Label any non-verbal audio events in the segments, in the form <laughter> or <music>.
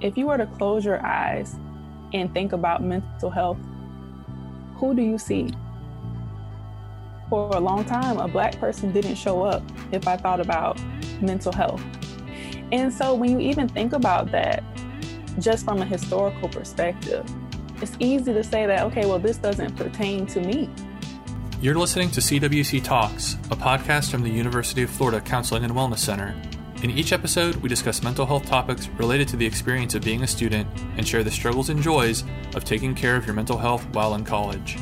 if you were to close your eyes and think about mental health, who do you see? For a long time, a black person didn't show up if I thought about mental health. And so when you even think about that, just from a historical perspective, it's easy to say that, okay, well, this doesn't pertain to me. You're listening to CWC Talks, a podcast from the University of Florida Counseling and Wellness Center. In each episode, we discuss mental health topics related to the experience of being a student and share the struggles and joys of taking care of your mental health while in college.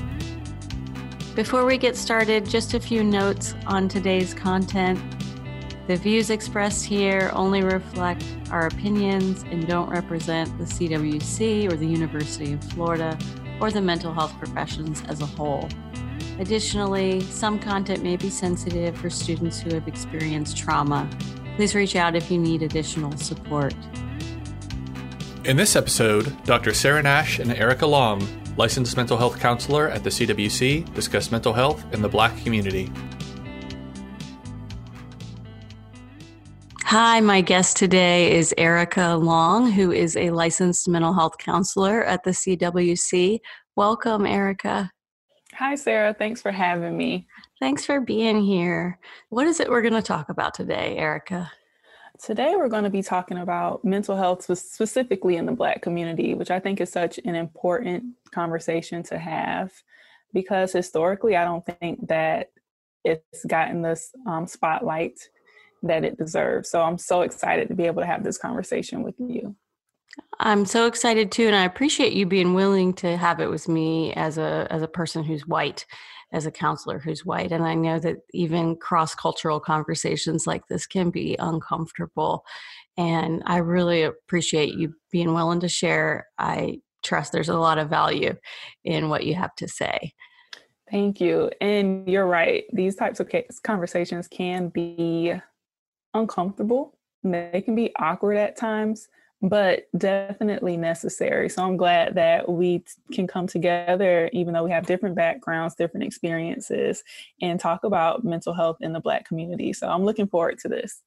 Before we get started, just a few notes on today's content. The views expressed here only reflect our opinions and don't represent the CWC or the University of Florida or the mental health professions as a whole. Additionally, some content may be sensitive for students who have experienced trauma Please reach out if you need additional support. In this episode, Dr. Sarah Nash and Erica Long, licensed mental health counselor at the CWC, discuss mental health in the Black community. Hi, my guest today is Erica Long, who is a licensed mental health counselor at the CWC. Welcome, Erica. Hi, Sarah. Thanks for having me. Thanks for being here. What is it we're going to talk about today, Erica? Today, we're going to be talking about mental health specifically in the Black community, which I think is such an important conversation to have because historically, I don't think that it's gotten this um, spotlight that it deserves. So I'm so excited to be able to have this conversation with you. I'm so excited too, and I appreciate you being willing to have it with me as a as a person who's white as a counselor who's white. And I know that even cross cultural conversations like this can be uncomfortable. And I really appreciate you being willing to share. I trust there's a lot of value in what you have to say. Thank you. And you're right. These types of conversations can be uncomfortable, they can be awkward at times but definitely necessary. So I'm glad that we can come together, even though we have different backgrounds, different experiences, and talk about mental health in the Black community. So I'm looking forward to this.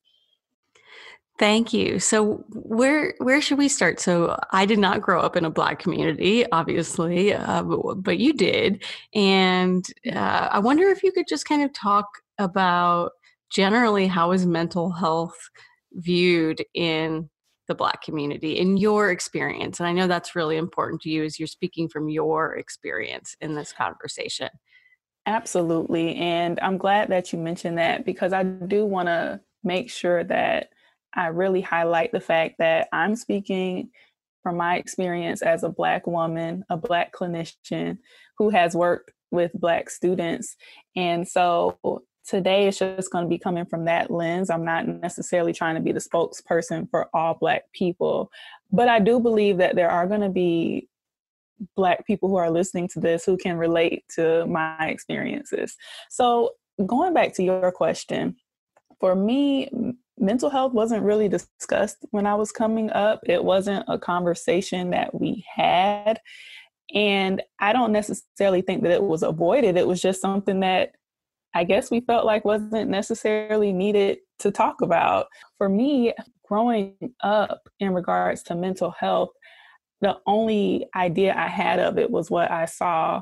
Thank you. So where where should we start? So I did not grow up in a Black community, obviously, uh, but, but, you did, and uh, I wonder if you could just kind of talk about generally how is mental health viewed in the Black community in your experience? And I know that's really important to you as you're speaking from your experience in this conversation. Absolutely. And I'm glad that you mentioned that because I do want to make sure that I really highlight the fact that I'm speaking from my experience as a Black woman, a Black clinician who has worked with Black students. And so today it's just going to be coming from that lens. I'm not necessarily trying to be the spokesperson for all Black people, but I do believe that there are going to be Black people who are listening to this who can relate to my experiences. So, going back to your question, for me, mental health wasn't really discussed when I was coming up. It wasn't a conversation that we had. And I don't necessarily think that it was avoided. It was just something that I guess we felt like wasn't necessarily needed to talk about. For me, growing up in regards to mental health, the only idea I had of it was what I saw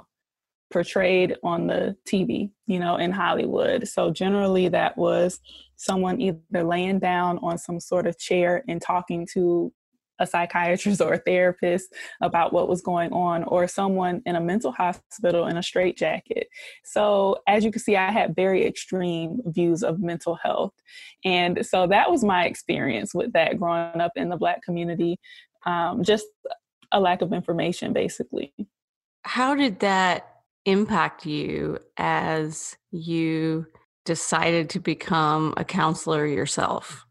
portrayed on the TV, you know, in Hollywood. So generally that was someone either laying down on some sort of chair and talking to a psychiatrist or a therapist about what was going on, or someone in a mental hospital in a straitjacket. So, as you can see, I had very extreme views of mental health. And so that was my experience with that growing up in the Black community. Um, just a lack of information, basically. How did that impact you as you decided to become a counselor yourself?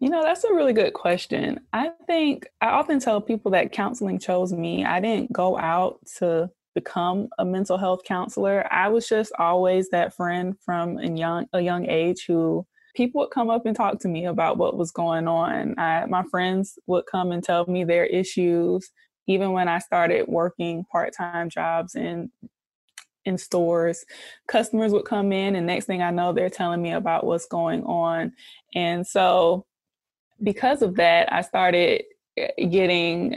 You know, that's a really good question. I think I often tell people that counseling chose me. I didn't go out to become a mental health counselor. I was just always that friend from a young a young age who people would come up and talk to me about what was going on. I, my friends would come and tell me their issues. Even when I started working part-time jobs in in stores, customers would come in and next thing I know they're telling me about what's going on. And so because of that, I started eh, getting,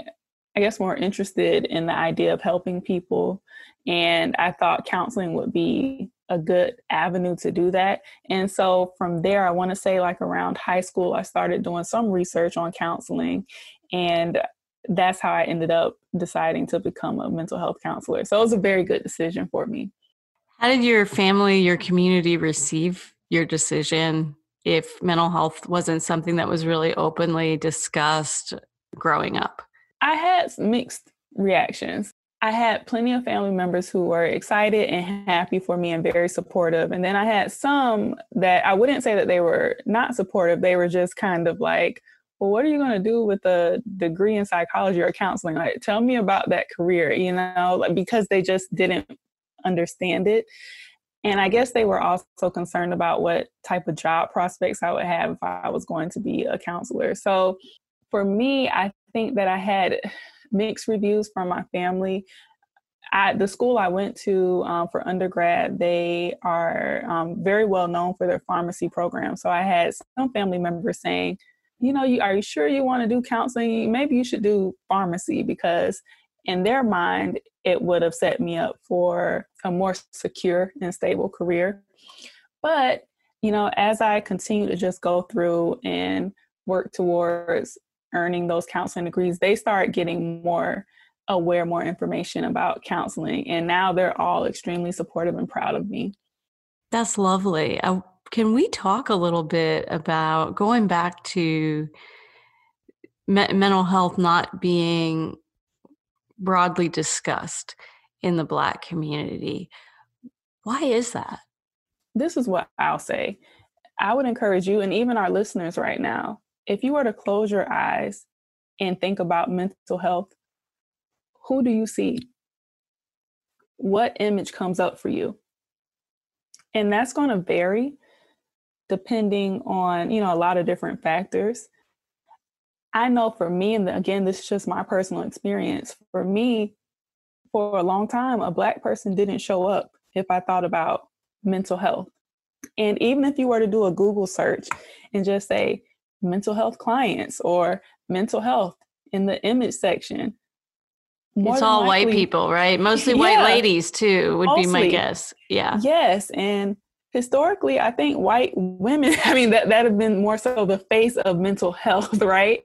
I guess, more interested in the idea of helping people. And I thought counseling would be a good avenue to do that. And so from there, I want to say, like around high school, I started doing some research on counseling. And that's how I ended up deciding to become a mental health counselor. So it was a very good decision for me. How did your family, your community receive your decision if mental health wasn't something that was really openly discussed growing up? I had mixed reactions. I had plenty of family members who were excited and happy for me and very supportive. And then I had some that I wouldn't say that they were not supportive. They were just kind of like, well, what are you going to do with a degree in psychology or counseling? Like, tell me about that career, you know, like because they just didn't understand it. And I guess they were also concerned about what type of job prospects I would have if I was going to be a counselor. So for me, I think that I had mixed reviews from my family. At the school I went to um, for undergrad, they are um, very well known for their pharmacy program. So I had some family members saying, you know, you, are you sure you want to do counseling? Maybe you should do pharmacy because in their mind, it would have set me up for a more secure and stable career. But, you know, as I continue to just go through and work towards earning those counseling degrees, they start getting more aware, more information about counseling. And now they're all extremely supportive and proud of me. That's lovely. Uh, can we talk a little bit about going back to me- mental health not being broadly discussed in the Black community? Why is that? This is what I'll say. I would encourage you and even our listeners right now if you were to close your eyes and think about mental health, who do you see? What image comes up for you? And that's going to vary depending on, you know, a lot of different factors. I know for me, and again, this is just my personal experience. For me, for a long time, a Black person didn't show up if I thought about mental health. And even if you were to do a Google search and just say mental health clients or mental health in the image section, it's all likely, white people, right? Mostly yeah, white ladies, too, would mostly, be my guess. Yeah. Yes. And historically i think white women <laughs> i mean that that have been more so the face of mental <laughs> health right?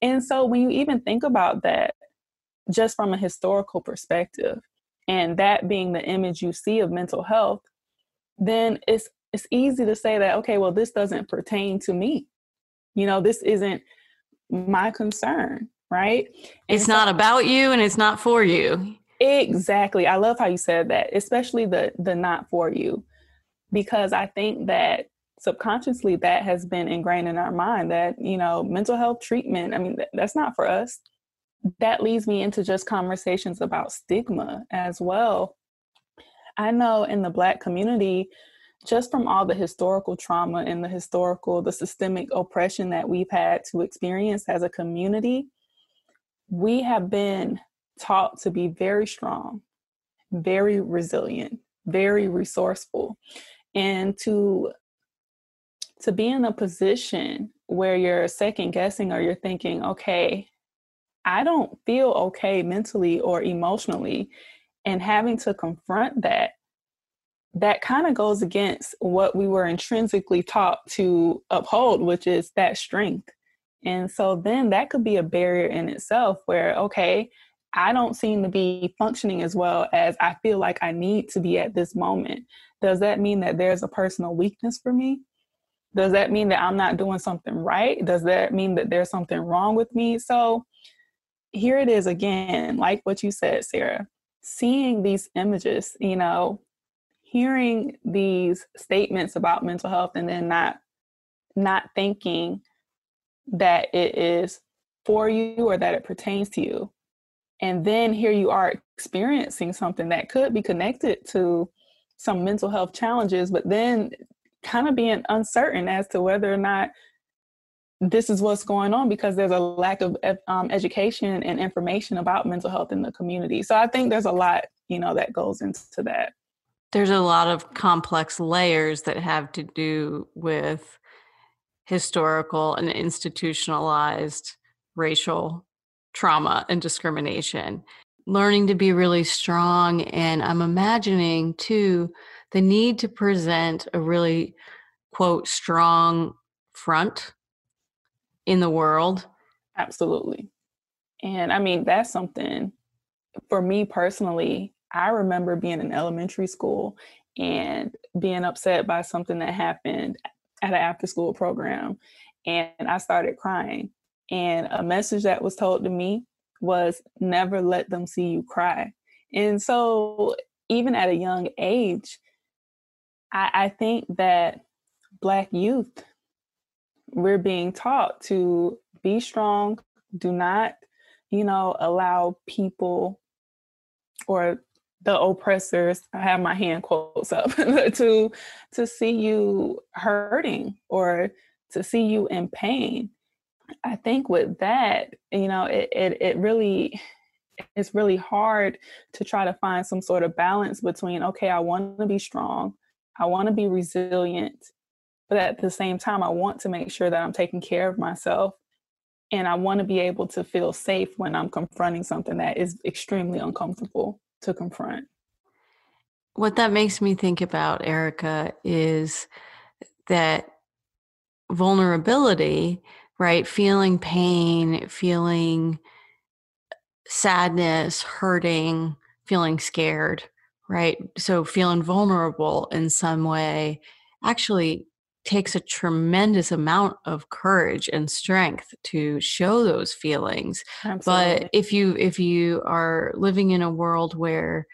And so when you even think about that just from a historical perspective and that being the image you see of mental health then it's it's easy to say that okay well this doesn't pertain to me. You know this isn't my concern right? It's so, not about you and it's not for you. Exactly. I love how you said that especially the the not for you because I think that subconsciously that has been ingrained in our mind that, you know, mental health treatment, I mean, that's not for us. That leads me into just conversations about stigma as well. I know in the Black community, just from all the historical trauma and the historical, the systemic oppression that we've had to experience as a community, we have been taught to be very strong, very resilient, very resourceful and to to be in a position where you're second guessing or you're thinking okay i don't feel okay mentally or emotionally and having to confront that that kind of goes against what we were intrinsically taught to uphold which is that strength. And so then that could be a barrier in itself where okay I don't seem to be functioning as well as I feel like I need to be at this moment. Does that mean that there's a personal weakness for me? Does that mean that I'm not doing something right? Does that mean that there's something wrong with me? So here it is again, like what you said, Sarah, seeing these images, you know, hearing these statements about mental health and then not not thinking that it is for you or that it pertains to you and then here you are experiencing something that could be connected to some mental health challenges but then kind of being uncertain as to whether or not this is what's going on because there's a lack of um, education and information about mental health in the community. So i think there's a lot you know that goes into that. There's a lot of complex layers that have to do with historical and institutionalized racial trauma and discrimination. Learning to be really strong. And I'm imagining too the need to present a really, quote, strong front in the world. Absolutely. And I mean, that's something for me personally. I remember being in elementary school and being upset by something that happened at an after school program. And I started crying. And a message that was told to me was never let them see you cry. And so, even at a young age, I, I think that Black youth, we're being taught to be strong, do not, you know, allow people or the oppressors i have my hand quotes up <laughs> to to see you hurting or to see you in pain i think with that you know it it, it really it's really hard to try to find some sort of balance between okay i want to be strong i want to be resilient but at the same time i want to make sure that i'm taking care of myself and i want to be able to feel safe when i'm confronting something that is extremely uncomfortable to confront. What that makes me think about, Erica, is that vulnerability, right? Feeling pain, feeling sadness, hurting, feeling scared, right? So feeling vulnerable in some way actually takes a tremendous amount of courage and strength to show those feelings Absolutely. but if you if you are living in a world where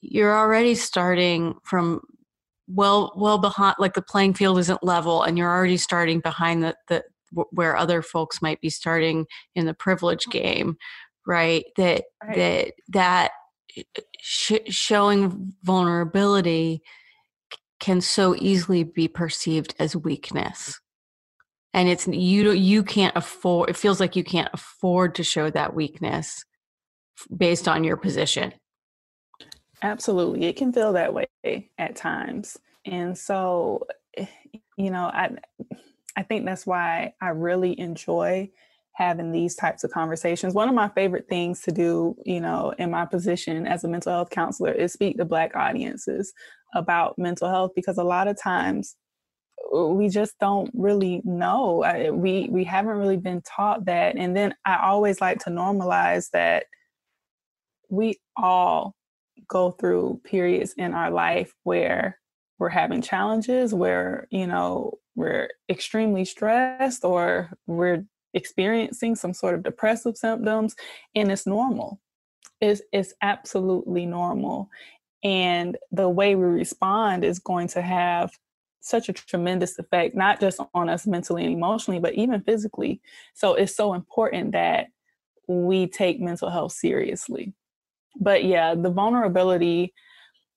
you're already starting from well well behind like the playing field isn't level and you're already starting behind the the where other folks might be starting in the privilege game right? That right. that that eh, sh- showing vulnerability can so easily be perceived as weakness. And it's you you can't afford it feels like you can't afford to show that weakness based on your position. Absolutely it can feel that way at times. And so eh, you know i i think that's why i really enjoy having these types of conversations. One of my favorite things to do you know in my position as a mental health counselor is speak to black audiences about mental health because a lot of times uh, we just don't really know. We we haven't really been taught that. And then i always like to normalize that we all go through periods in our life where we're having challenges where you know we're extremely stressed or we're experiencing some sort of depressive symptoms and it's normal it's, it's absolutely normal and the way we respond is going to have such a tremendous effect, not just on us mentally and emotionally, but even physically. So it's so important that we take mental health seriously. But yeah, the vulnerability,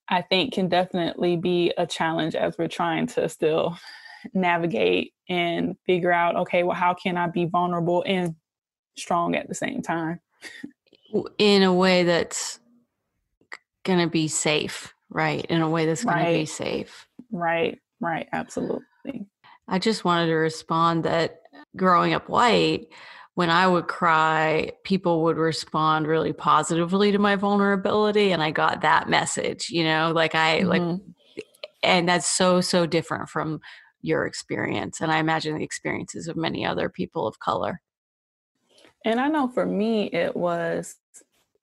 I think, can definitely be a challenge as we're trying to still navigate and figure out okay, well, how can I be vulnerable and strong at the same time? In a way that's going to be safe, right? In a way that's going right. to be safe. Right, right, absolutely. I just wanted to respond that growing up white, when I would cry, people would respond really positively to my vulnerability. And I got that message, you know, like I mm-hmm. like, and that's so, so different from your experience. And I imagine the experiences of many other people of color. And I know for me, it was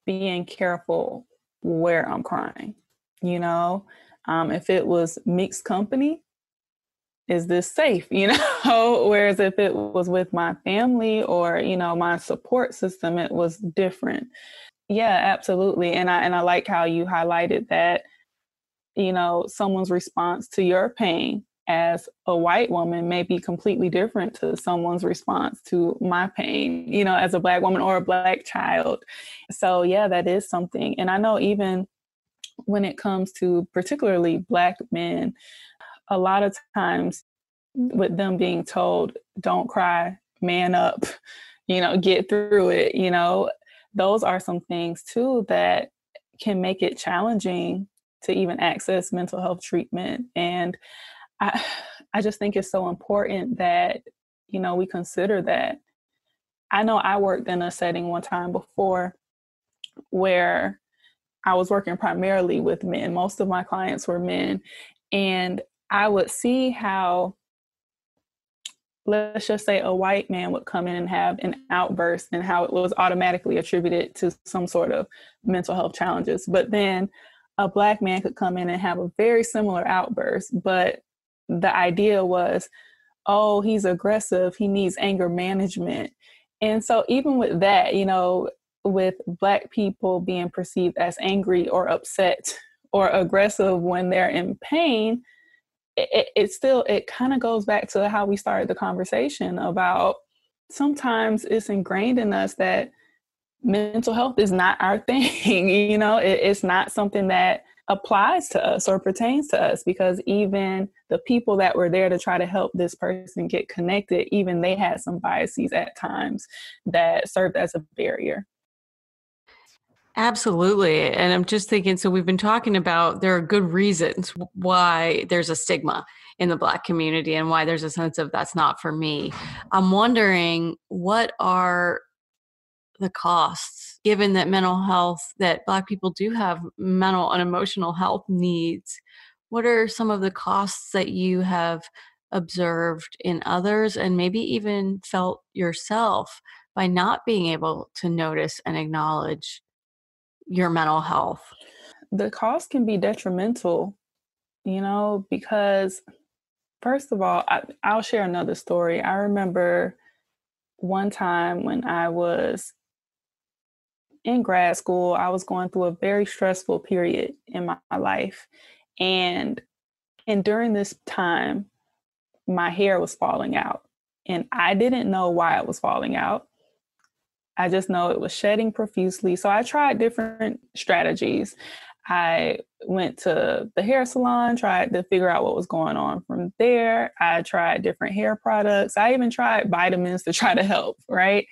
being careful where I'm crying. You know, um, if it was mixed company, is this safe? <laughs> You know, whereas if it was with my family or you know my support system, it was different. Yeah, absolutely. And I and I like how you highlighted that. You know, someone's response to your pain as a white woman may be completely different to someone's response to my pain, you know, as a black woman or a black child. So, yeah, that is something. And I know even when it comes to particularly black men, a lot of times with them being told, don't cry, man up, <laughs> you know, get through it, you know, those are some things too that can make it challenging to even access mental health treatment. And I, <sighs> I just think it's so important that, you know, we consider that. I know I worked in a setting one time before where I was working primarily with men. Most of my clients were men. And I would see how, let's just say, a white man would come in and have an outburst and how it was automatically attributed to some sort of mental health challenges. But then a black man could come in and have a very similar outburst. But the idea was, oh, he's aggressive, he needs anger management. And so, even with that, you know, with black people being perceived as angry or upset <laughs> or aggressive when they're in pain it, it still it kind of goes back to how we started the conversation about sometimes it's ingrained in us that mental health is not our <laughs> thing you know it, it's not something that applies to us or pertains to us because even the people that were there to try to help this person get connected even they had some biases at times that served as a barrier Absolutely. And I'm just thinking so we've been talking about there are good reasons why there's a stigma in the black community and why there's a sense of that's not for me. I'm wondering what are the costs given that mental health that black people do have mental and emotional health needs. What are some of the costs that you have observed in others and maybe even felt yourself by not being able to notice and acknowledge your mental health? The cost can be detrimental, you know, because first of all, I, I'll share another story. I remember one time when I was in grad school, I was going through a very stressful period in my, life. And and during this time, my hair was falling out. And I didn't know why it was falling out. I just know it was shedding profusely. So I tried different strategies. I went to the hair salon, tried to figure out what was going on from there. I tried different hair products. I even tried vitamins to try to help, right?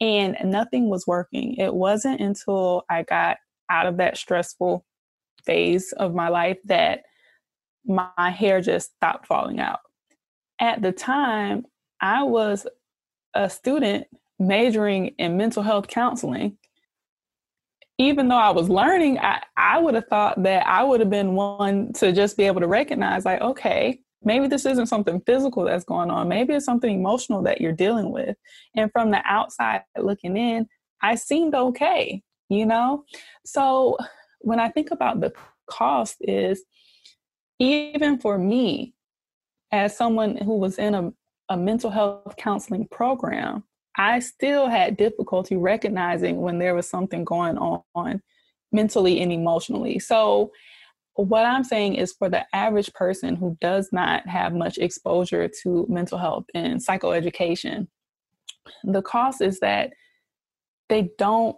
And nothing was working. It wasn't until I got out of that stressful phase of my life that my hair just stopped falling out. At the time, I was a student majoring in mental health counseling, even though I was learning, I, I would have thought that I would have been one to just be able to recognize, like, okay, maybe this isn't something physical that's going on. Maybe it's something emotional that you're dealing with. And from the outside looking in, I seemed okay, you know? So when I think about the cost is even for me, as someone who was in a, a mental health counseling program, I still had difficulty recognizing when there was something going on mentally and emotionally. So, what I'm saying is for the average person who does not have much exposure to mental health and psychoeducation, the cost is that they don't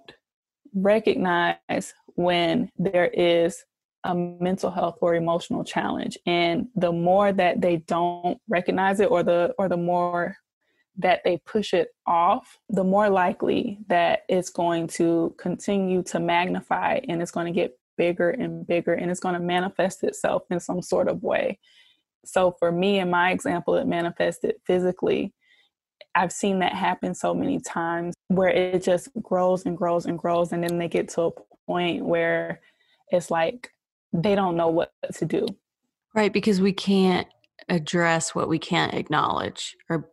recognize when there is a mental health or emotional challenge. And the more that they don't recognize it or the or the more that they push it off, the more likely that it's going to continue to magnify and it's going to get bigger and bigger and it's going to manifest itself in some sort of way. So, for me, in my example, it manifested physically. I've seen that happen so many times where it just grows and grows and grows. And then they get to a point where it's like they don't know what to do. Right. Because we can't address what we can't acknowledge or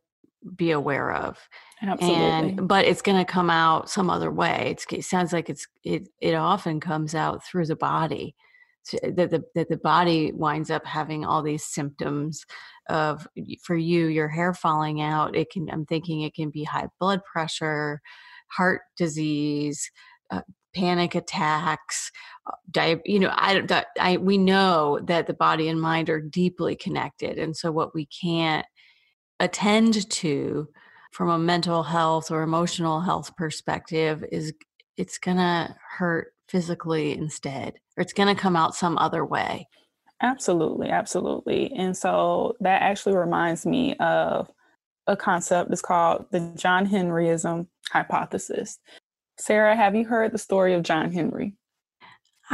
be aware of. Absolutely. And but it's going to come out some other way. It's, it sounds like it's it it often comes out through the body. So eh, that the that the body winds up having all these symptoms of for you your hair falling out. It can I'm thinking it can be high blood pressure, heart disease, uh, panic attacks, uh, di- you know, I, I we know that the body and mind are deeply connected, and so what we can't attend to from a mental health or emotional health perspective is it's going to hurt physically instead or it's going to come out some other way. Absolutely absolutely and so that actually reminds me of a concept that's called the john henryism hypothesis. Sarah have you heard the story of john henry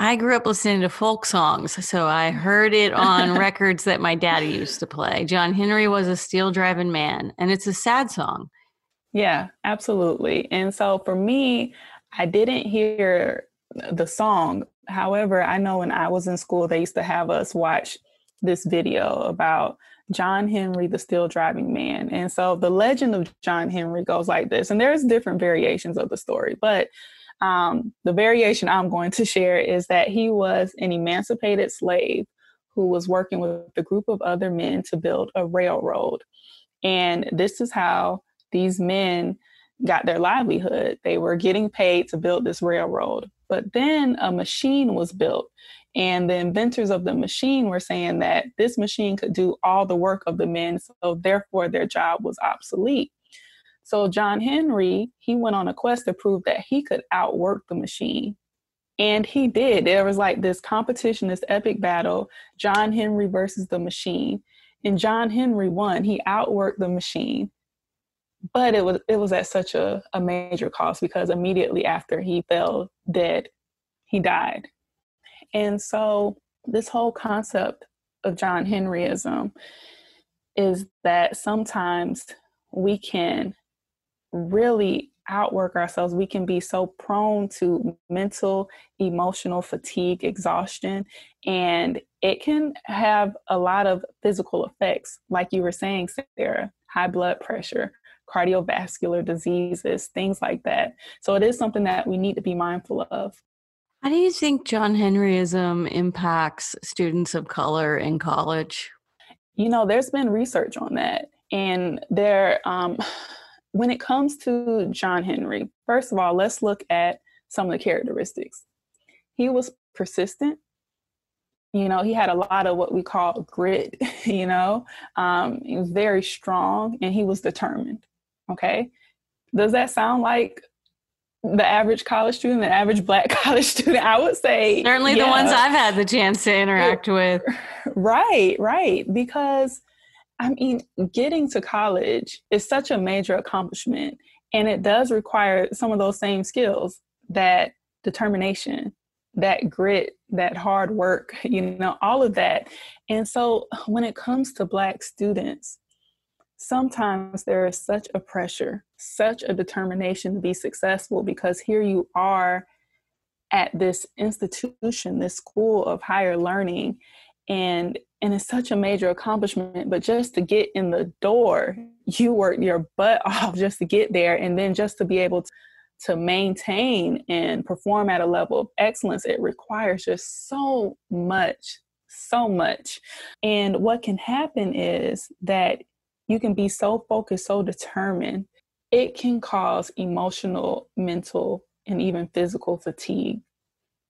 I grew up listening to folk songs, so I heard it on <laughs> records that my daddy used to play. John Henry was a steel driving man, and it's a sad song. Yeah, absolutely. And so for me, I didn't hear the song. However, I know when I was in school, they used to have us watch this video about John Henry, the steel driving man. And so the legend of John Henry goes like this, and there's different variations of the story, but um, the variation I'm going to share is that he was an emancipated slave who was working with a group of other men to build a railroad. And this is how these men got their livelihood. They were getting paid to build this railroad. But then a machine was built and the inventors of the machine were saying that this machine could do all the work of the men, so therefore their job was obsolete. So John Henry, he went on a quest to prove that he could outwork the machine. And he did. There was like this competition, this epic battle, John Henry versus the machine. And John Henry won. He outworked the machine. But it was it was at such a, a major cost because immediately after he fell dead, he died. And so, this whole concept of John Henryism is that sometimes we can really outwork ourselves. We can be so prone to mental, emotional fatigue, exhaustion, and it can have a lot of physical effects, like you were saying, Sarah high blood pressure, cardiovascular diseases, things like that. So it is something that we need to be mindful of. How do you think John Henryism impacts students of color in college? You know, there's been research on that. And there, um, when it comes to John Henry, first of all, let's look at some of the characteristics. He was persistent. You know, he had a lot of what we call grit, <laughs> you know, um, he was very strong and he was determined. Okay. Does that sound like the average college student, the average black <laughs> college student, I would say certainly yeah. the ones I've had the chance to interact with. <laughs> Right, right. Because I mean, getting to college is such a major accomplishment, and it does require some of those same skills that determination, that grit, that hard work, <laughs> you know, all of that. And so when it comes to Black students, sometimes there is such a pressure, such a determination to be successful because here you are at this institution, this school of higher learning, and and it's such a major accomplishment. But just to get in the door, you worked your butt <laughs> off just to get there, and then just to be able to, to maintain and perform at a level of excellence, it requires just so much so much. And what can happen is that you can be so focused, so determined, it can cause emotional, mental, and even physical fatigue.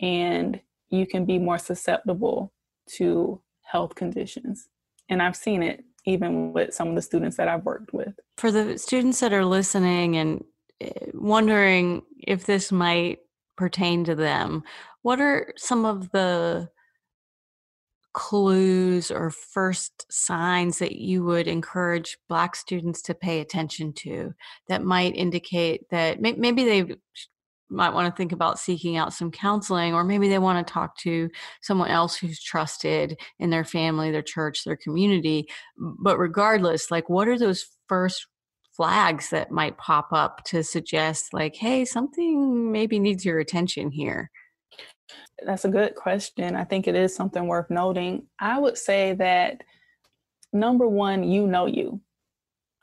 And you can be more susceptible to health conditions. And I've seen it even with some of the students that I've worked with. For the students that are listening and eh, wondering if this might pertain to them, what are some of the clues or first signs that you would encourage black students to pay attention to that might indicate that maybe they might want to think about seeking out some counseling or maybe they want to talk to someone else who's trusted in their family their church their community but regardless like what are those first flags that might pop up to suggest like hey something maybe needs your attention here that's a good question. I think it is something worth noting. I would say that number one, you know you.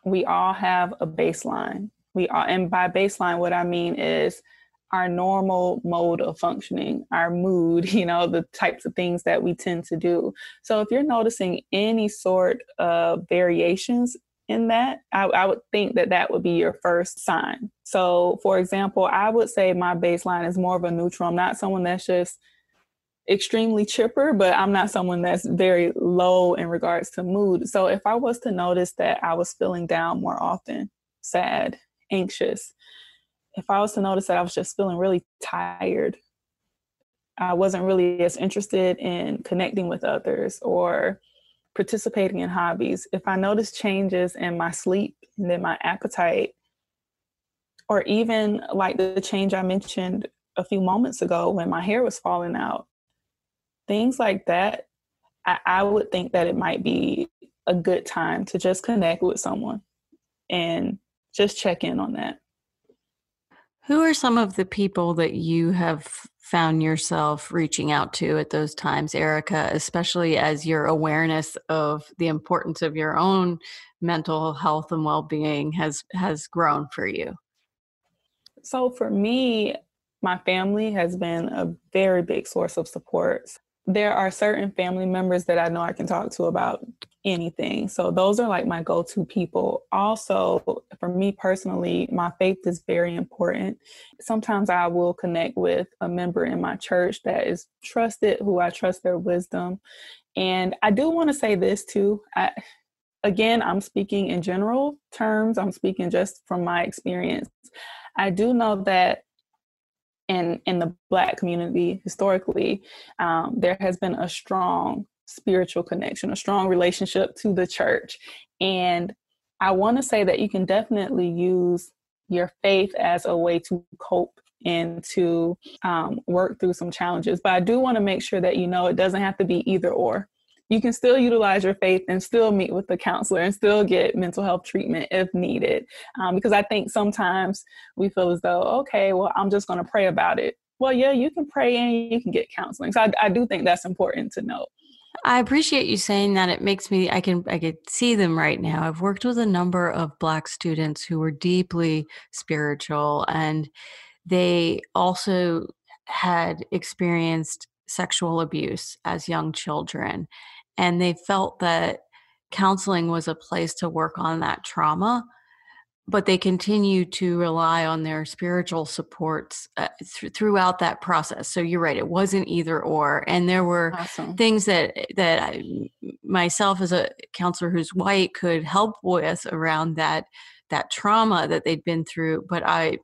We all have a baseline. We all, and by baseline, what I mean is our normal mode of functioning, our mood, <laughs> you know, the types of things that we tend to do. So if you're noticing any sort of variations in that, I, I, would think that that would be your first sign. So, for example, I would say my baseline is more of a neutral. I'm not someone that's just extremely chipper, but I'm not someone that's very low in regards to mood. So, if I was to notice that I was feeling down more often, sad, anxious, if I was to notice that I was just feeling really tired, I wasn't really as interested in connecting with others or participating in hobbies, if I notice changes in my sleep and then my appetite, or even like the change I mentioned a few moments ago when my hair was falling out, things like that, I, I would think that it might be a good time to just connect with someone and just check in on that. Who are some of the people that you have found yourself reaching out to at those times, Erica, especially as your awareness of the importance of your own mental health and well-being has has grown for you? So for me, my family has been a very big source of support there are certain family members that I know I can talk to about anything. So those are like my go to people. Also, for me personally, my faith is very important. Sometimes I will connect with a member in my church that is trusted, who I trust their wisdom. And I do want to say this too. I, again, I'm speaking in general terms, I'm speaking just from my experience. I do know that in in the black community historically um, there has been a strong spiritual connection a strong relationship to the church and i want to say that you can definitely use your faith as a way to cope and to um, work through some challenges but i do want to make sure that you know it doesn't have to be either or you can still utilize your faith and still meet with the counselor and still get mental health treatment if needed. Um, because I think sometimes we feel as though, okay, well, I'm just going to pray about it. Well, yeah, you can pray and you can get counseling. So I, I do think that's important to note. I appreciate you saying that. It makes me I can I could see them right now. I've worked with a number of black students who were deeply spiritual and they also had experienced sexual abuse as young children and they felt that counseling was a place to work on that trauma but they continue to rely on their spiritual supports uh, th- throughout that process so you're right it wasn't either or and there were awesome. things that that I, myself as a counselor who's white could help with around that that trauma that they'd been through but i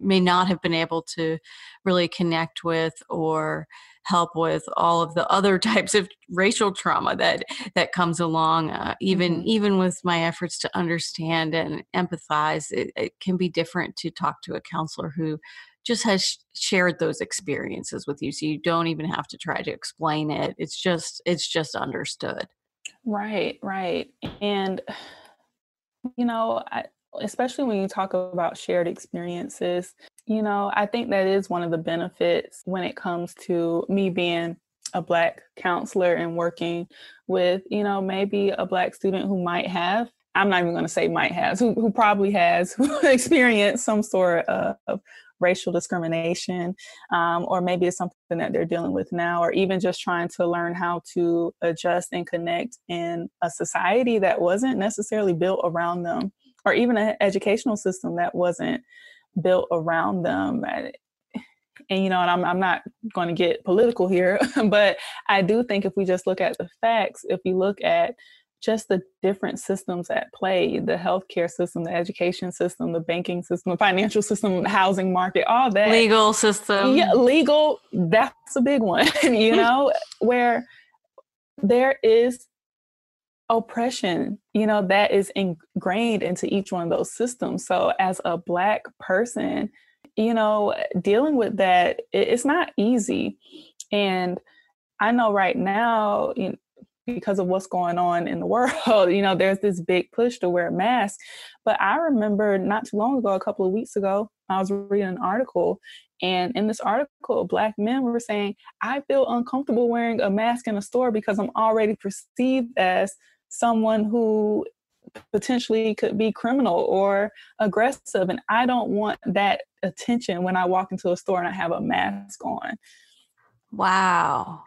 may not have been able to really connect with or help with all of the other <laughs> types of racial trauma that that comes along uh, even mm-hmm. even with my efforts to understand and empathize it, it, can be different to talk to a counselor who just has shared those experiences with you so you don't even have to try to explain it it's just it's just understood right right and <sighs> you know I, especially when you talk about shared experiences you know, I think that is one of the benefits when it comes to me being a Black counselor and working with, you know, maybe a Black student who might have, I'm not even going to say might has, who, probably has <laughs> experienced some sort of racial discrimination, um, or maybe it's something that they're dealing with now, or even just trying to learn how to adjust and connect in a society that wasn't necessarily built around them, or even an educational system that wasn't built around them. And, and you know, and I'm, I'm not going to get political here, <laughs> but I do think if we just look at the facts, if we look at just the different systems at play the healthcare system, the education system, the banking system, the financial system, the housing market, all that. Legal system. Yeah, legal, that's a big one, <laughs> you know, where there is oppression you know that is ingrained into each one of those systems. So as a black person you know dealing with that it's not easy. And i know right now you know, because of what's going on in the <laughs> world you know there's this big push to wear a mask but i remember not too long ago a couple of weeks ago i was reading an article and in this article, black men were saying, I feel uncomfortable wearing a mask in a store because I'm already perceived as someone who potentially could be criminal or aggressive and i don't want that attention when i walk into a store and i have a mask on. Wow.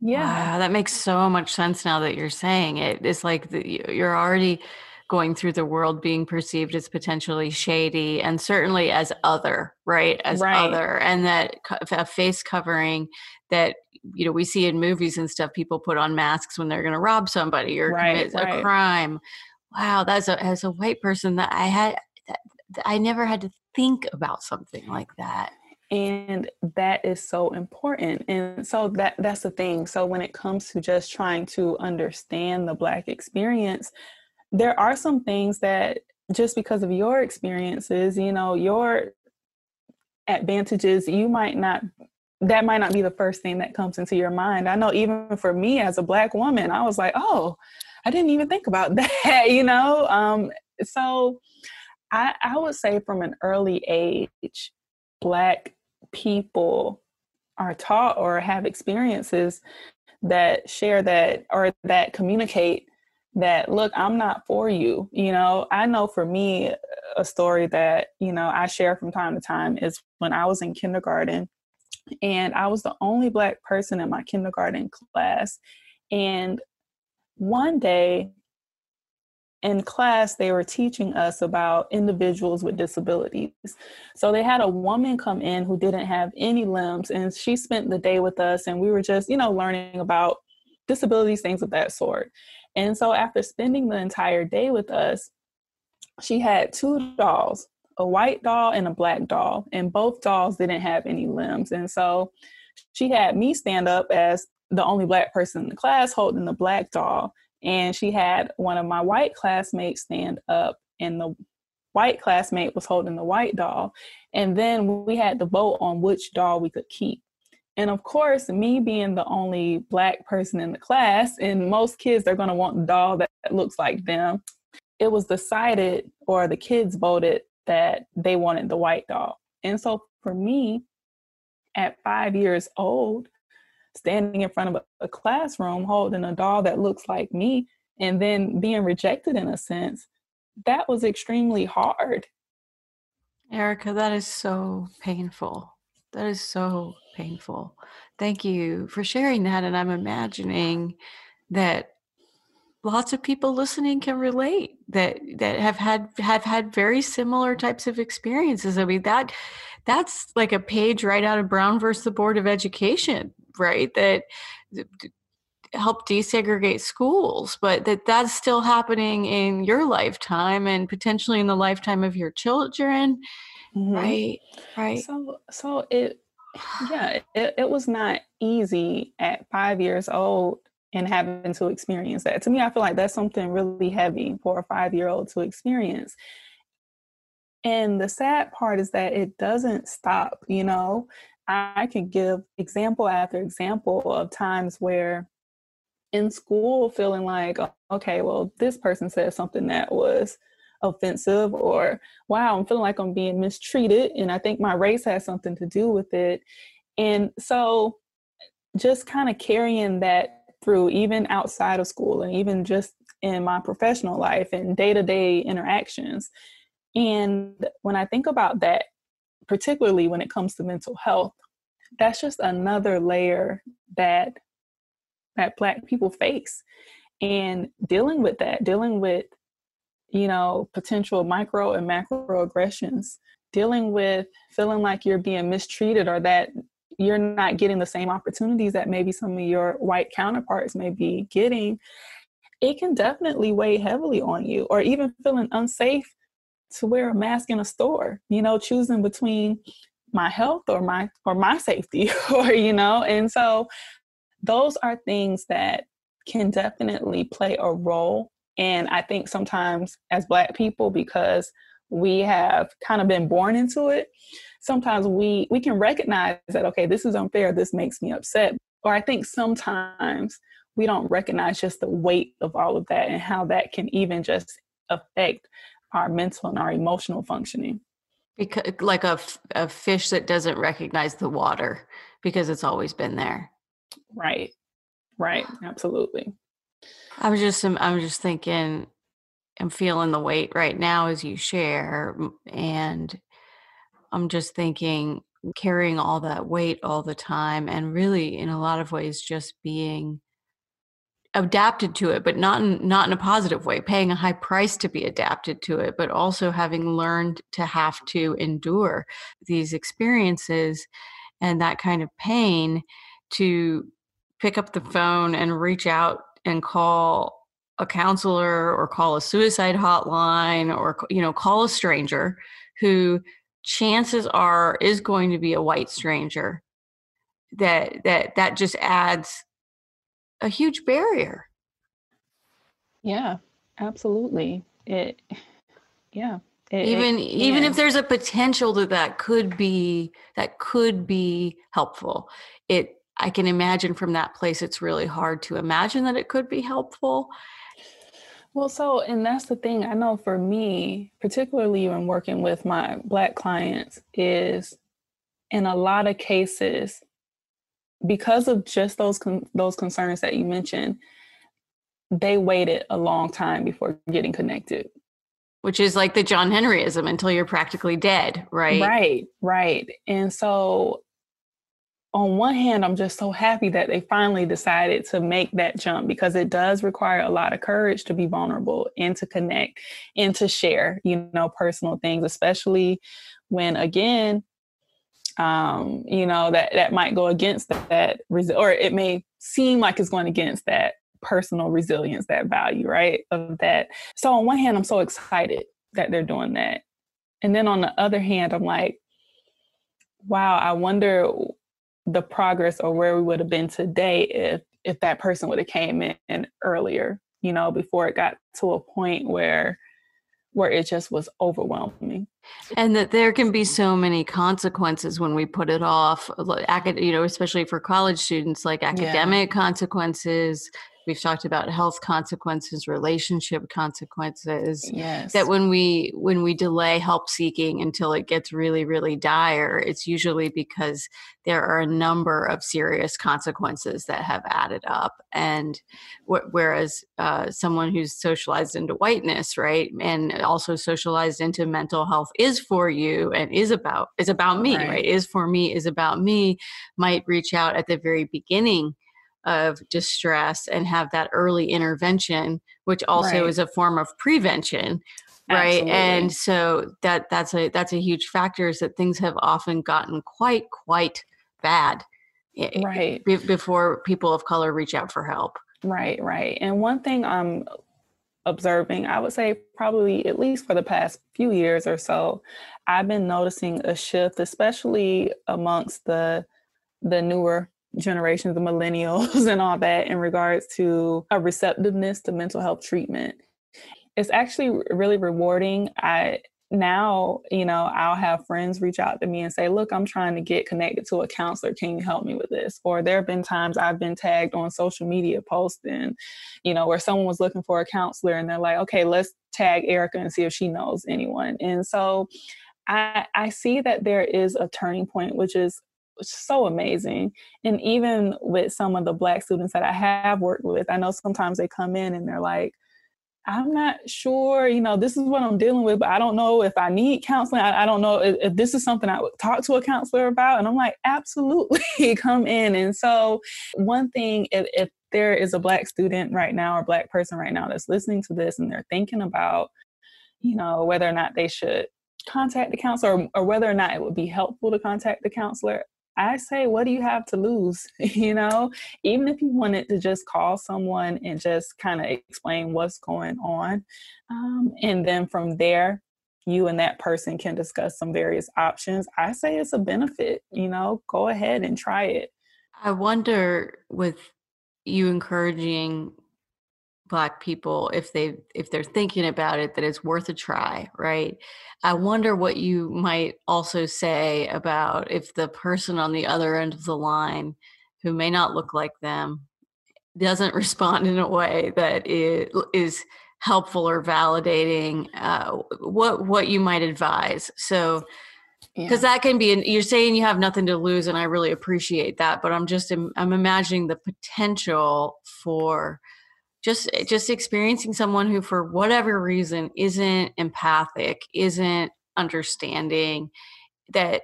Yeah. Wow, that makes so much sense now that you're saying it. It's like the, you're already going through the world being perceived as potentially shady and certainly as other right? As right. other and that a face covering that you know we see in movies and stuff people put on masks when they're going to rob somebody or right, commit right. a crime. Wow that's a as a white person that i had that, i never had to think about something like that. And that is so important and so that that's the thing. So when it comes to just trying to understand the black experience there are some things that just because of your experiences you know your advantages you might not that might not be the first thing that comes into your mind. I know even for me as a black woman, I was like, oh, I didn't even think about <laughs> that, you know? Um, so I, I would say from an early age, Black people are taught or have experiences that share that or that communicate that look i'm not for you you know i know for me a story that you know i share from time to time is when i was in kindergarten and i was the only black person in my kindergarten class. And one day in class they were teaching us about individuals with disabilities. So they had a woman come in who didn't have any limbs and she spent the day with us and we were just you know learning about disabilities things of that sort. And so after spending the entire day with us she had two dolls a white doll and a black doll and both dolls didn't have any limbs. And so she had me stand up as the only black person in the class holding the black doll and she had one of my white classmates stand up and the white classmate was holding the white doll. And then we had to vote on which doll we could keep. And of course me being the only black person in the class and most kids are going to want the doll that looks like them it was decided or the kids voted that they wanted the white doll and so for me at five years old standing in front of a, a classroom holding a doll that looks like me and then being rejected in a sense, that was extremely hard. Erica, that is so painful. That is so painful. Thank you for sharing that. And I'm imagining that lots of people listening can relate that that have had have had very similar types of experiences. I mean that that's like a page right out of Brown versus the Board of Education right that help desegregate schools but that that's still happening in your lifetime and potentially in the lifetime of your children mm-hmm. right right so so it yeah it, it was not easy at five years old and having to experience that. To me i feel like that's something really heavy for a five year old to experience. And the sad part is that it doesn't stop you know? I can give example after example of times where in school feeling like, oh, okay, well, this person said something that was offensive, or wow, I'm feeling like I'm being mistreated, and I think my race has something to do with it. And so just kind of carrying that through, even outside of school, and even just in my professional life and day to day interactions. And when I think about that, particularly when it comes to mental health, that's just another layer that that black people face and dealing with that dealing with you know potential micro and macro aggressions dealing with feeling like you're being mistreated or that you're not getting the same opportunities that maybe some of your white counterparts may be getting it can definitely weigh heavily on you or even feeling unsafe to wear a mask in a store, you know, choosing between my health or my or my safety <laughs> or you know, and so those are things that can definitely play a role. And I think sometimes as black people because we have kind of been born into it, sometimes we we can recognize that okay, this is unfair, this makes me upset. Or I think sometimes we don't recognize just the weight of all of that and how that can even just affect our mental and our emotional functioning. Because, like a, a fish that doesn't recognize the water because it's always been there. Right. Right. Absolutely. I was just, I'm just thinking, I'm feeling the weight right now as you share. And I'm just thinking, carrying all that weight all the time and really, in a lot of ways, just being adapted to it but not in, not in a positive way paying a high price to be adapted to it but also having learned to have to endure these experiences and that kind of pain to pick up the phone and reach out and call a counselor or call a suicide hotline or you know call a stranger who chances are is going to be a white stranger that that that just adds a huge barrier. Yeah, absolutely. It, yeah. It, even it, even if there's a potential that that could be that could be helpful, it I can imagine from that place it's really hard to imagine that it could be helpful. Well, so, and that's the thing I know for me, particularly when working with my Black clients, is in a lot of cases, because of just those con- those concerns that you mentioned, they waited a long time before getting connected. Which is like the John Henryism until you're practically dead, right? Right, right. And so on one hand, I'm just so happy that they finally decided to make that jump because it does require a lot of courage to be vulnerable and to connect and to share, you know, personal things, especially when again, um, you know, that that might go against that, that or it may seem like it's going against that personal resilience, that value, right? Of that. So on one hand, I'm so excited that they're doing that. And then on the other hand, I'm like, wow, I wonder the progress or where we would have been today if if that person would have came in earlier you know before it got to a point where where it just was overwhelming and that there can be so many consequences when we put it off you know especially for college students like academic yeah. consequences we've talked about health consequences relationship consequences yes. that when we when we delay help seeking until it gets really really dire it's usually because there are a number of serious consequences that have added up. And wh- whereas uh, someone who's socialized into whiteness right and also socialized into mental health is for you and is about is about me right, right? is for me is about me might reach out at the very beginning of distress and have that early intervention which also right. is a form of prevention right Absolutely. and so that that's a that's a huge factor is that things have often gotten quite quite bad eh, right b- before people of color reach out for help right right and one thing i'm observing i would say probably at least for the past few years or so i've been noticing a shift especially amongst the the newer generations, the millennials, <laughs> and all that in regards to a receptiveness to mental health treatment. It's actually really rewarding. I now, you know, I'll have friends reach out to me and say, Look, I'm trying to get connected to a counselor. Can you help me with this? Or there have been times I've been tagged on social media posting, you know, where someone was looking for a counselor and they're like, Okay, let's tag Erica and see if she knows anyone. And so I, I see that there is a turning point, which is so amazing. And even with some of the Black students that I have worked with, I know sometimes they come in and they're like, I'm not sure, you know, this is what I'm dealing with, but I don't know if I need counseling. I, I don't know if, if, this is something I would talk to a counselor about. And I'm like, absolutely, <laughs> come in. And so, one thing, if, if there is a Black student right now or Black person right now that's listening to this and they're thinking about, you know, whether or not they should contact the counselor or, or whether or not it would be helpful to contact the counselor, I say, what do you have to lose? <laughs> you know, even if you wanted to just call someone and just kind of explain what's going on. Um, and then from there, you and that person can discuss some various options. I say it's a benefit, you know, go ahead and try it. I wonder with you encouraging black people if they if they're thinking about it that it's worth a try right i wonder what you might also say about if the person on the other end of the line who may not look like them doesn't <laughs> respond in a way that is helpful or validating uh, what what you might advise so because yeah. that can be you're saying you have nothing to lose and i really appreciate that but i'm just i'm imagining the potential for just eh, just experiencing someone who for whatever reason isn't empathic isn't understanding that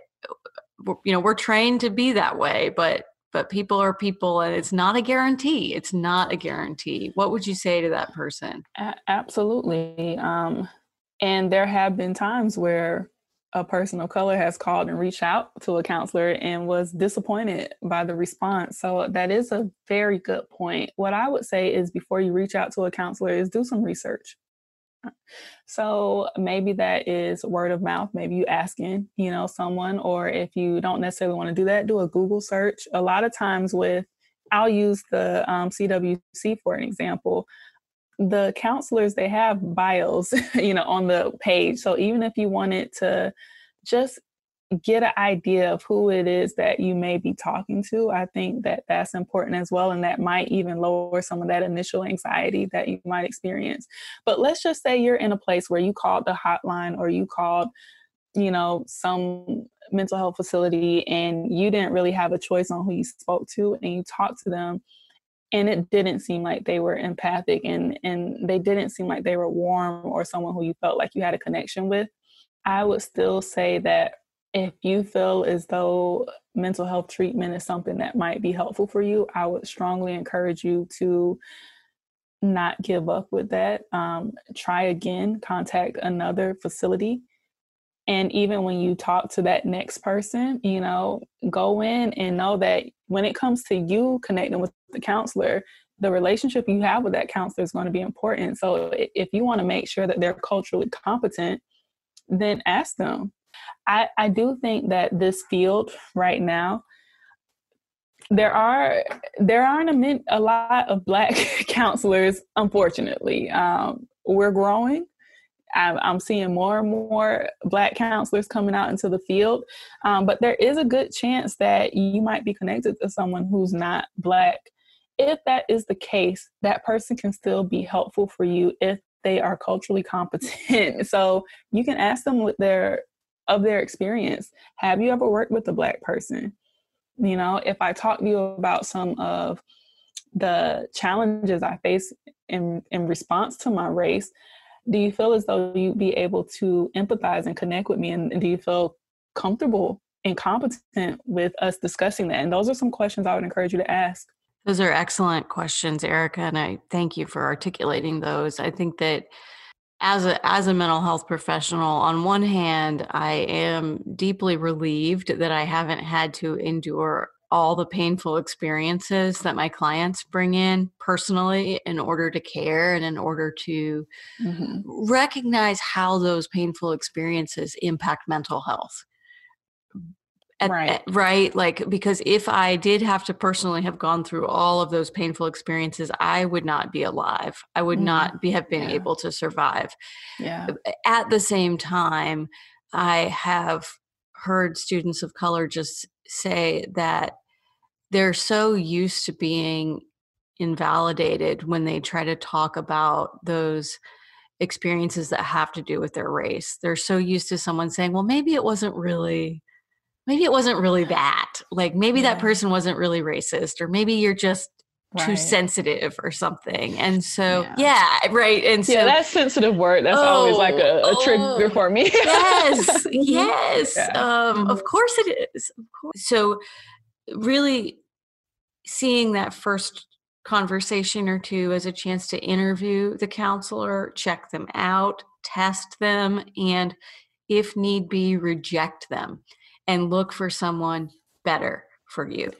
you know we're trained to be that way but but people are people and it's not a guarantee. It's not a guarantee. What would you say to that person? A- absolutely. Um and there have been times where a person of color has called and reached out to a counselor and was disappointed by the response. So that is a very good point. What I would say is before you reach out to a counselor is do some research. So maybe that is word of mouth, maybe you asking, you know, someone or if you don't necessarily want to do that, do a Google search. A lot of times with I'll use the um, CWC for an example the counselors they have bios <laughs> you know on the page so even if you wanted to just get an idea of who it is that you may be talking to. I think that that's important as well. And that might even lower some of that initial anxiety that you might experience. But let's just say you're in a place where you called the hotline or you called, you know, some mental health facility and you didn't really have a choice on who you spoke to and you talked to them and it didn't seem like they were empathic and and they didn't seem like they were warm or someone who you felt like you had a connection with i would still say that if you feel as though mental health treatment is something that might be helpful for you, I would strongly encourage you to not give up with that. Um, try again, contact another facility. And even when you talk to that next person, you know, go in and know that when it comes to you connecting with the counselor, the relationship you have with that counselor is going to be important. So if you want to make sure that they're culturally competent, then ask them I, I do think that this field right now, there are there aren't a, a lot of black <laughs> counselors. Unfortunately, um, we're growing. I'm, I'm, seeing more and more black counselors coming out into the field, um, but there is a good chance that you might be connected to someone who's not black. If that is the case, that person can still be helpful for you if they are culturally competent. so you can ask them what their of their experience. Have you ever worked with a black person? You know, if I talk to you about some of the challenges I face in in response to my race, do you feel as though you'd be able to empathize and connect with me and do you feel comfortable and competent with us discussing that? And those are some questions I would encourage you to ask. Those are excellent questions, Erica, and I thank you for articulating those. I think that as a as a mental health professional on one hand i am deeply relieved that i haven't had to endure all the painful experiences that my clients bring in personally in order to care and in order to mm-hmm. recognize how those painful experiences impact mental health at, right. At, right. Like, because if I did have to personally have gone through all of those painful experiences, I would not be alive. I would mm. not be, have been yeah. able to survive. Yeah. At the same time, I have heard students of color just say that they're so used to being invalidated when they try to talk about those experiences that have to do with their race. They're so used to someone saying, well, maybe it wasn't really maybe it wasn't really that. Like maybe yeah. that person wasn't really racist, or maybe you're just right. too sensitive or something. And so, yeah, yeah right. And so, yeah, that sensitive word, that's oh, always like a, a oh, trigger for me. yes, <laughs> yes. Yeah. Um, of course it is. Of course. So, really seeing that first conversation or two as a chance to interview the counselor, check them out, test them, and if need be, reject them and look for someone better for you.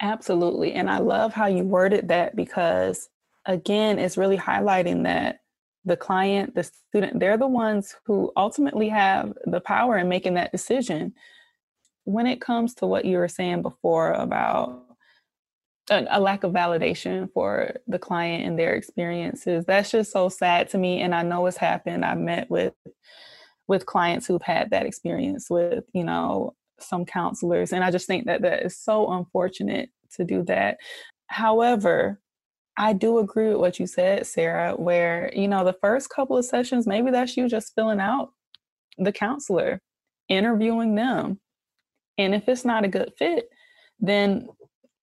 Absolutely. And I love how you worded that because, again, it's really highlighting that the client, the student, they're the ones who ultimately have the power in making that decision. When it comes to what you were saying before about a, a, lack of validation for the client and their experiences, that's just so sad to me. And I know it's happened. I've met with with clients who've had that experience with, you know, some counselors. And I just think that that is so unfortunate to do that. However, I do agree with what you said, Sarah, where, you know, the first couple of sessions, maybe that's you just filling out the counselor, interviewing them. And if it's not a good fit, then,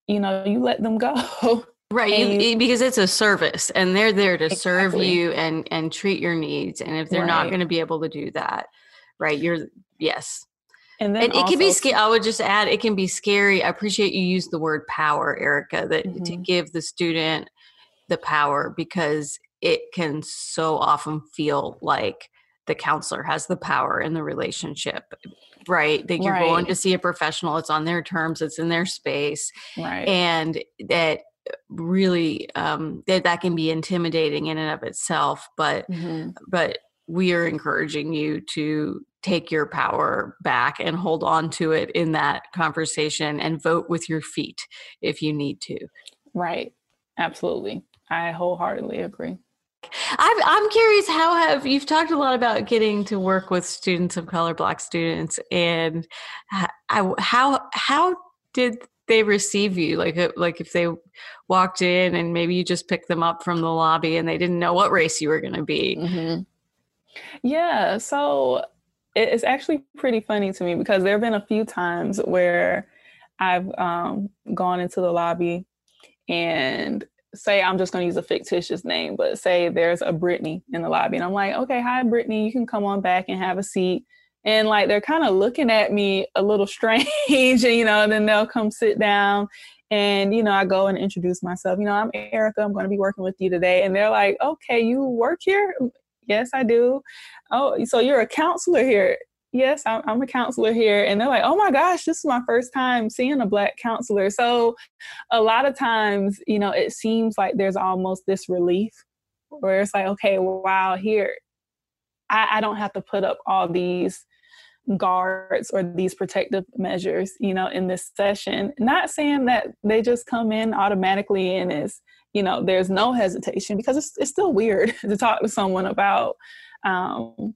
you know, you let them <laughs> go. Right, you, because it's a service and they're there to exactly. serve you and and treat your needs. And if they're right. not going to be able to do that, right, you're yes, and, and it can be scary. I would just add, it can be scary. I appreciate you use the word power, Erica, that mm-hmm. to give the student the power because it can so often feel like the counselor has the power in the relationship, right? That you're right. going to see a professional, it's on their terms, it's in their space, right? And that really um, that that can be intimidating in and of itself. But mm-hmm. but we are encouraging you to take your power back and hold on to it in that conversation and vote with your feet if you need to. Right. Absolutely. I wholeheartedly agree. I'm, I'm curious how have you've talked a lot about getting to work with students of color black students and how how, how did they receive you like uh, like if they walked in and maybe you just picked them up from the lobby and they didn't know what race you were going to be mm-hmm. yeah so it's actually pretty funny to me because there have been a few times where i've um, gone into the lobby and say I'm just going to use a fictitious name, but say there's a Brittany in the lobby, and I'm like, okay, hi, Brittany, you can come on back and have a seat. And like they're kind of looking at me a little <laughs> strange, and you know, then they'll come sit down. And you know, I go and introduce myself. You know, I'm Erica. I'm going to be working with you today. And they're like, "Okay, you work here?" Mm, yes, I do. Oh, so you're a counselor here? Yes, I'm a counselor here. And they're like, oh my gosh, this is my first time seeing a Black counselor. So a lot of times, you know, it seems like there's almost this relief where it's like, okay, wow, here, I, I don't have to put up all these guards or these protective measures, you know, in this session. Not saying that they just come in automatically and is, you know, there's no hesitation because it's, it's still weird <laughs> to talk to someone about um,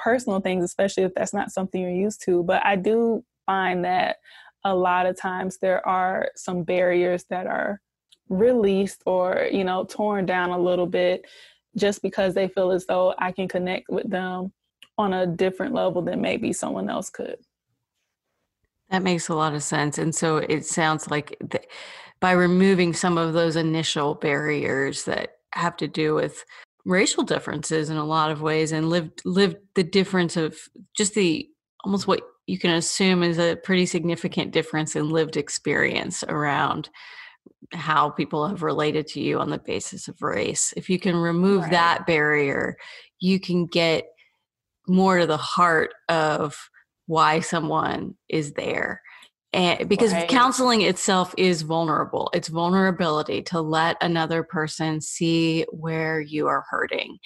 personal things, especially if that's not something you're used to. But I do find that a lot of times there are some barriers that are released or, you know, torn down a little bit just because they feel as though I can connect with them on a different level than maybe someone else could. That makes a lot of sense. And so it sounds like th- by removing some of those initial barriers that have to do with racial differences in a lot of ways and lived lived the difference of just the almost what you can assume is a pretty significant difference in lived experience around how people have related to you on the basis of race. If you can remove right. that barrier, you can get more to the heart of why someone is there and because right. counseling itself is vulnerable. It's vulnerability to let another person see where you are hurting.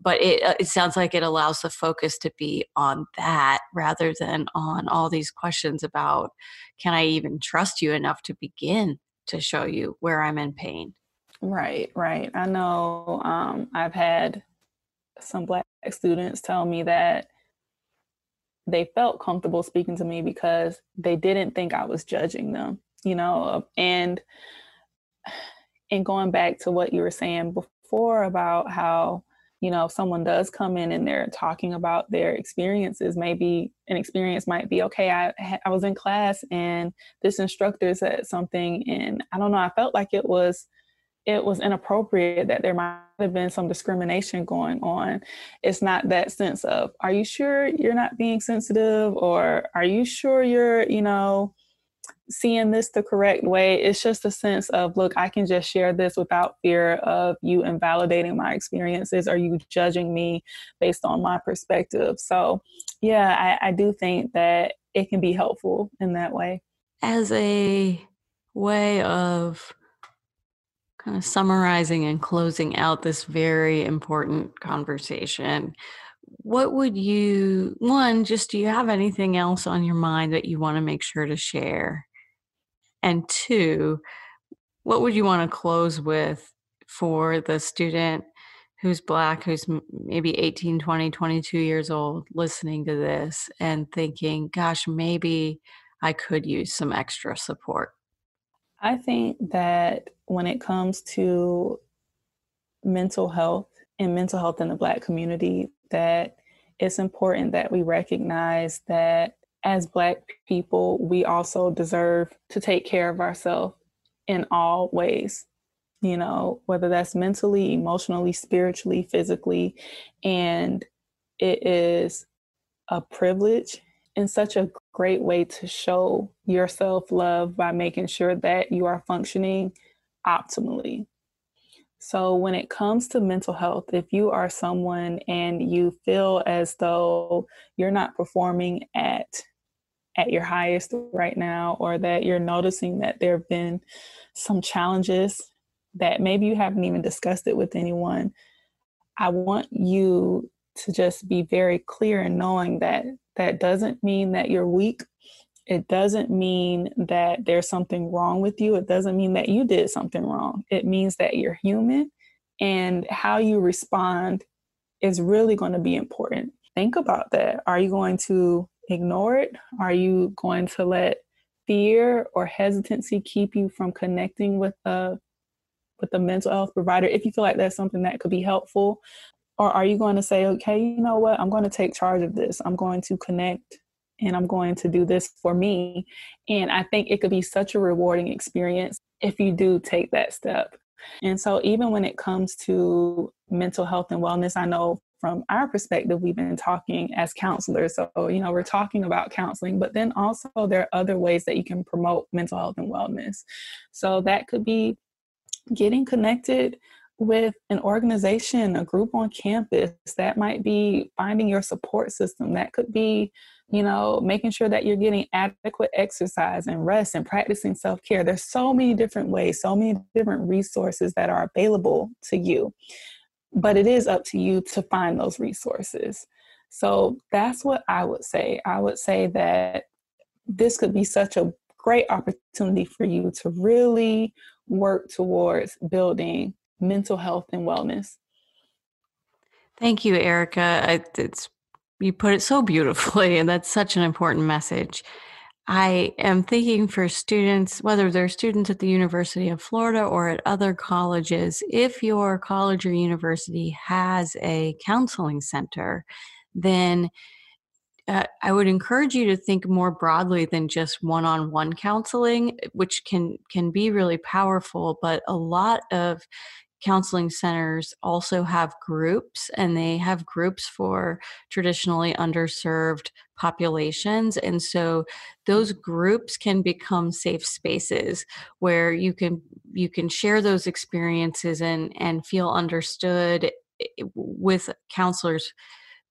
But it, uh, it sounds like it allows the focus to be on that rather than on all these questions about can i even trust you enough to begin to show you where i'm in pain? Right right. I know um, i've had some black students tell me that they felt comfortable speaking to me because they didn't think I was judging them, you know, and and going back to what you were saying before about how you know if someone does come in and they're talking about their experiences maybe an experience might be okay i i was in class and this instructor said something and i don't know i felt like it was it was inappropriate that there might have been some discrimination going on. It's not that sense of, are you sure you're not being sensitive? Or are you sure you're, you know, seeing this the correct way? It's just a sense of, look, I can just share this without fear of you invalidating my experiences or you judging me based on my perspective. So, yeah, I, I do think that it can be helpful in that way. As a way of kind of summarizing and closing out this very important conversation, what would you, one, just do you have anything else on your mind that you want to make sure to share? And two, what would you want to close with for the student who's black, who's maybe 18, 20, 22 years old, listening to this and thinking, gosh, maybe I could use some extra support? I think that when it comes to mental health and mental health in the Black community, that it's important that we recognize that as Black people, we also deserve to take care of ourselves in all ways, you know, whether that's mentally, emotionally, spiritually, physically. And it is a privilege and such a great way to show your self love by making sure that you are functioning optimally. So, when it comes to mental health, if you are someone and you feel as though you're not performing at at your highest right now, or that you're noticing that there have been some challenges that maybe you haven't even discussed it with anyone, I want you to just be very clear in knowing that that doesn't mean that you're weak. It doesn't mean that there's something wrong with you. It doesn't mean that you did something wrong. It means that you're human And how you respond is really going to be important. Think about that. Are you going to ignore it? Are you going to let fear or hesitancy keep you from connecting with a with a mental health provider if you feel like that's something that could be helpful? Or are you going to say, okay, you know what, I'm going to take charge of this. I'm going to connect and I'm going to do this for me. And I think it could be such a rewarding experience if you do take that step. And so, even when it comes to mental health and wellness, I know from our perspective, we've been talking as counselors. So, you know, we're talking about counseling, but then also there are other ways that you can promote mental health and wellness. So, that could be getting connected with an organization, a group on campus. That might be finding your support system. That could be, you know, making sure that you're getting adequate exercise and rest and practicing self care. There's so many different ways, so many different resources that are available to you. But it is up to you to find those resources. So that's what I would say. I would say that this could be such a great opportunity for you to really work towards building mental health and wellness. Thank you, Erica. It's you put it so beautifully, and that's such an important message. I am thinking for students, whether they're students at the University of Florida or at other colleges, if your college or university has a counseling center, then uh, I would encourage you to think more broadly than just one-on-one counseling, which can can be really powerful. But a lot of counseling centers also have groups and they have groups for traditionally underserved populations and so those groups can become safe spaces where you can you can share those experiences and and feel understood eh, with counselors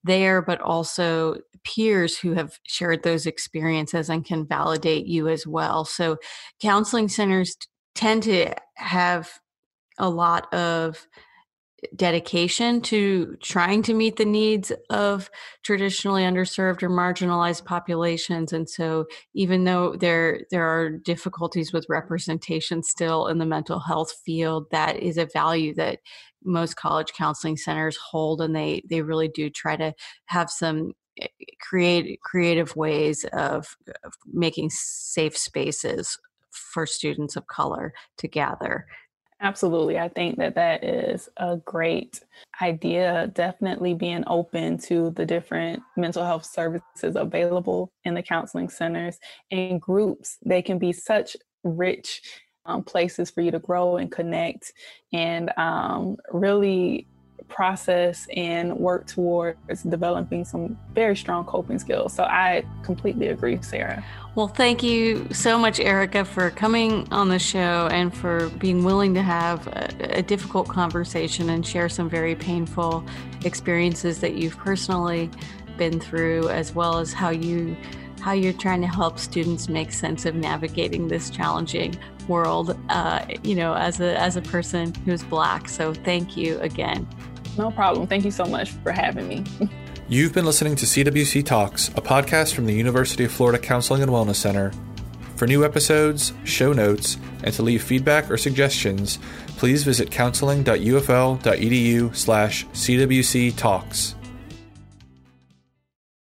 there but also peers who have shared those experiences and can validate you as well. So counseling centers tend to have a lot of dedication to trying to meet the needs of traditionally underserved or marginalized populations and so even though there there are difficulties with representation still in the mental health field that is a value that most college counseling centers hold and they they really do try to have some eh, create creative ways of, of making safe spaces for students of color to gather Absolutely. I think that that is a great idea. Definitely being open to the different mental health services available in the counseling centers and groups. They can be such rich um, places for you to grow and connect and um, really process and work towards developing some very strong coping skills. So I completely agree, Sarah. Well, thank you so much, Erica, for coming on the show and for being willing to have a, a difficult conversation and share some very painful experiences that you've personally been through, as well as how you how you're trying to help students make sense of navigating this challenging world uh, you know as a as a person who's black so thank you again no problem. Thank you so much for having me. <laughs> You've been listening to CWC Talks, a podcast from the University of Florida Counseling and Wellness Center. For new episodes, show notes, and to leave feedback or suggestions, please visit counseling.ufl.edu slash CWC Talks.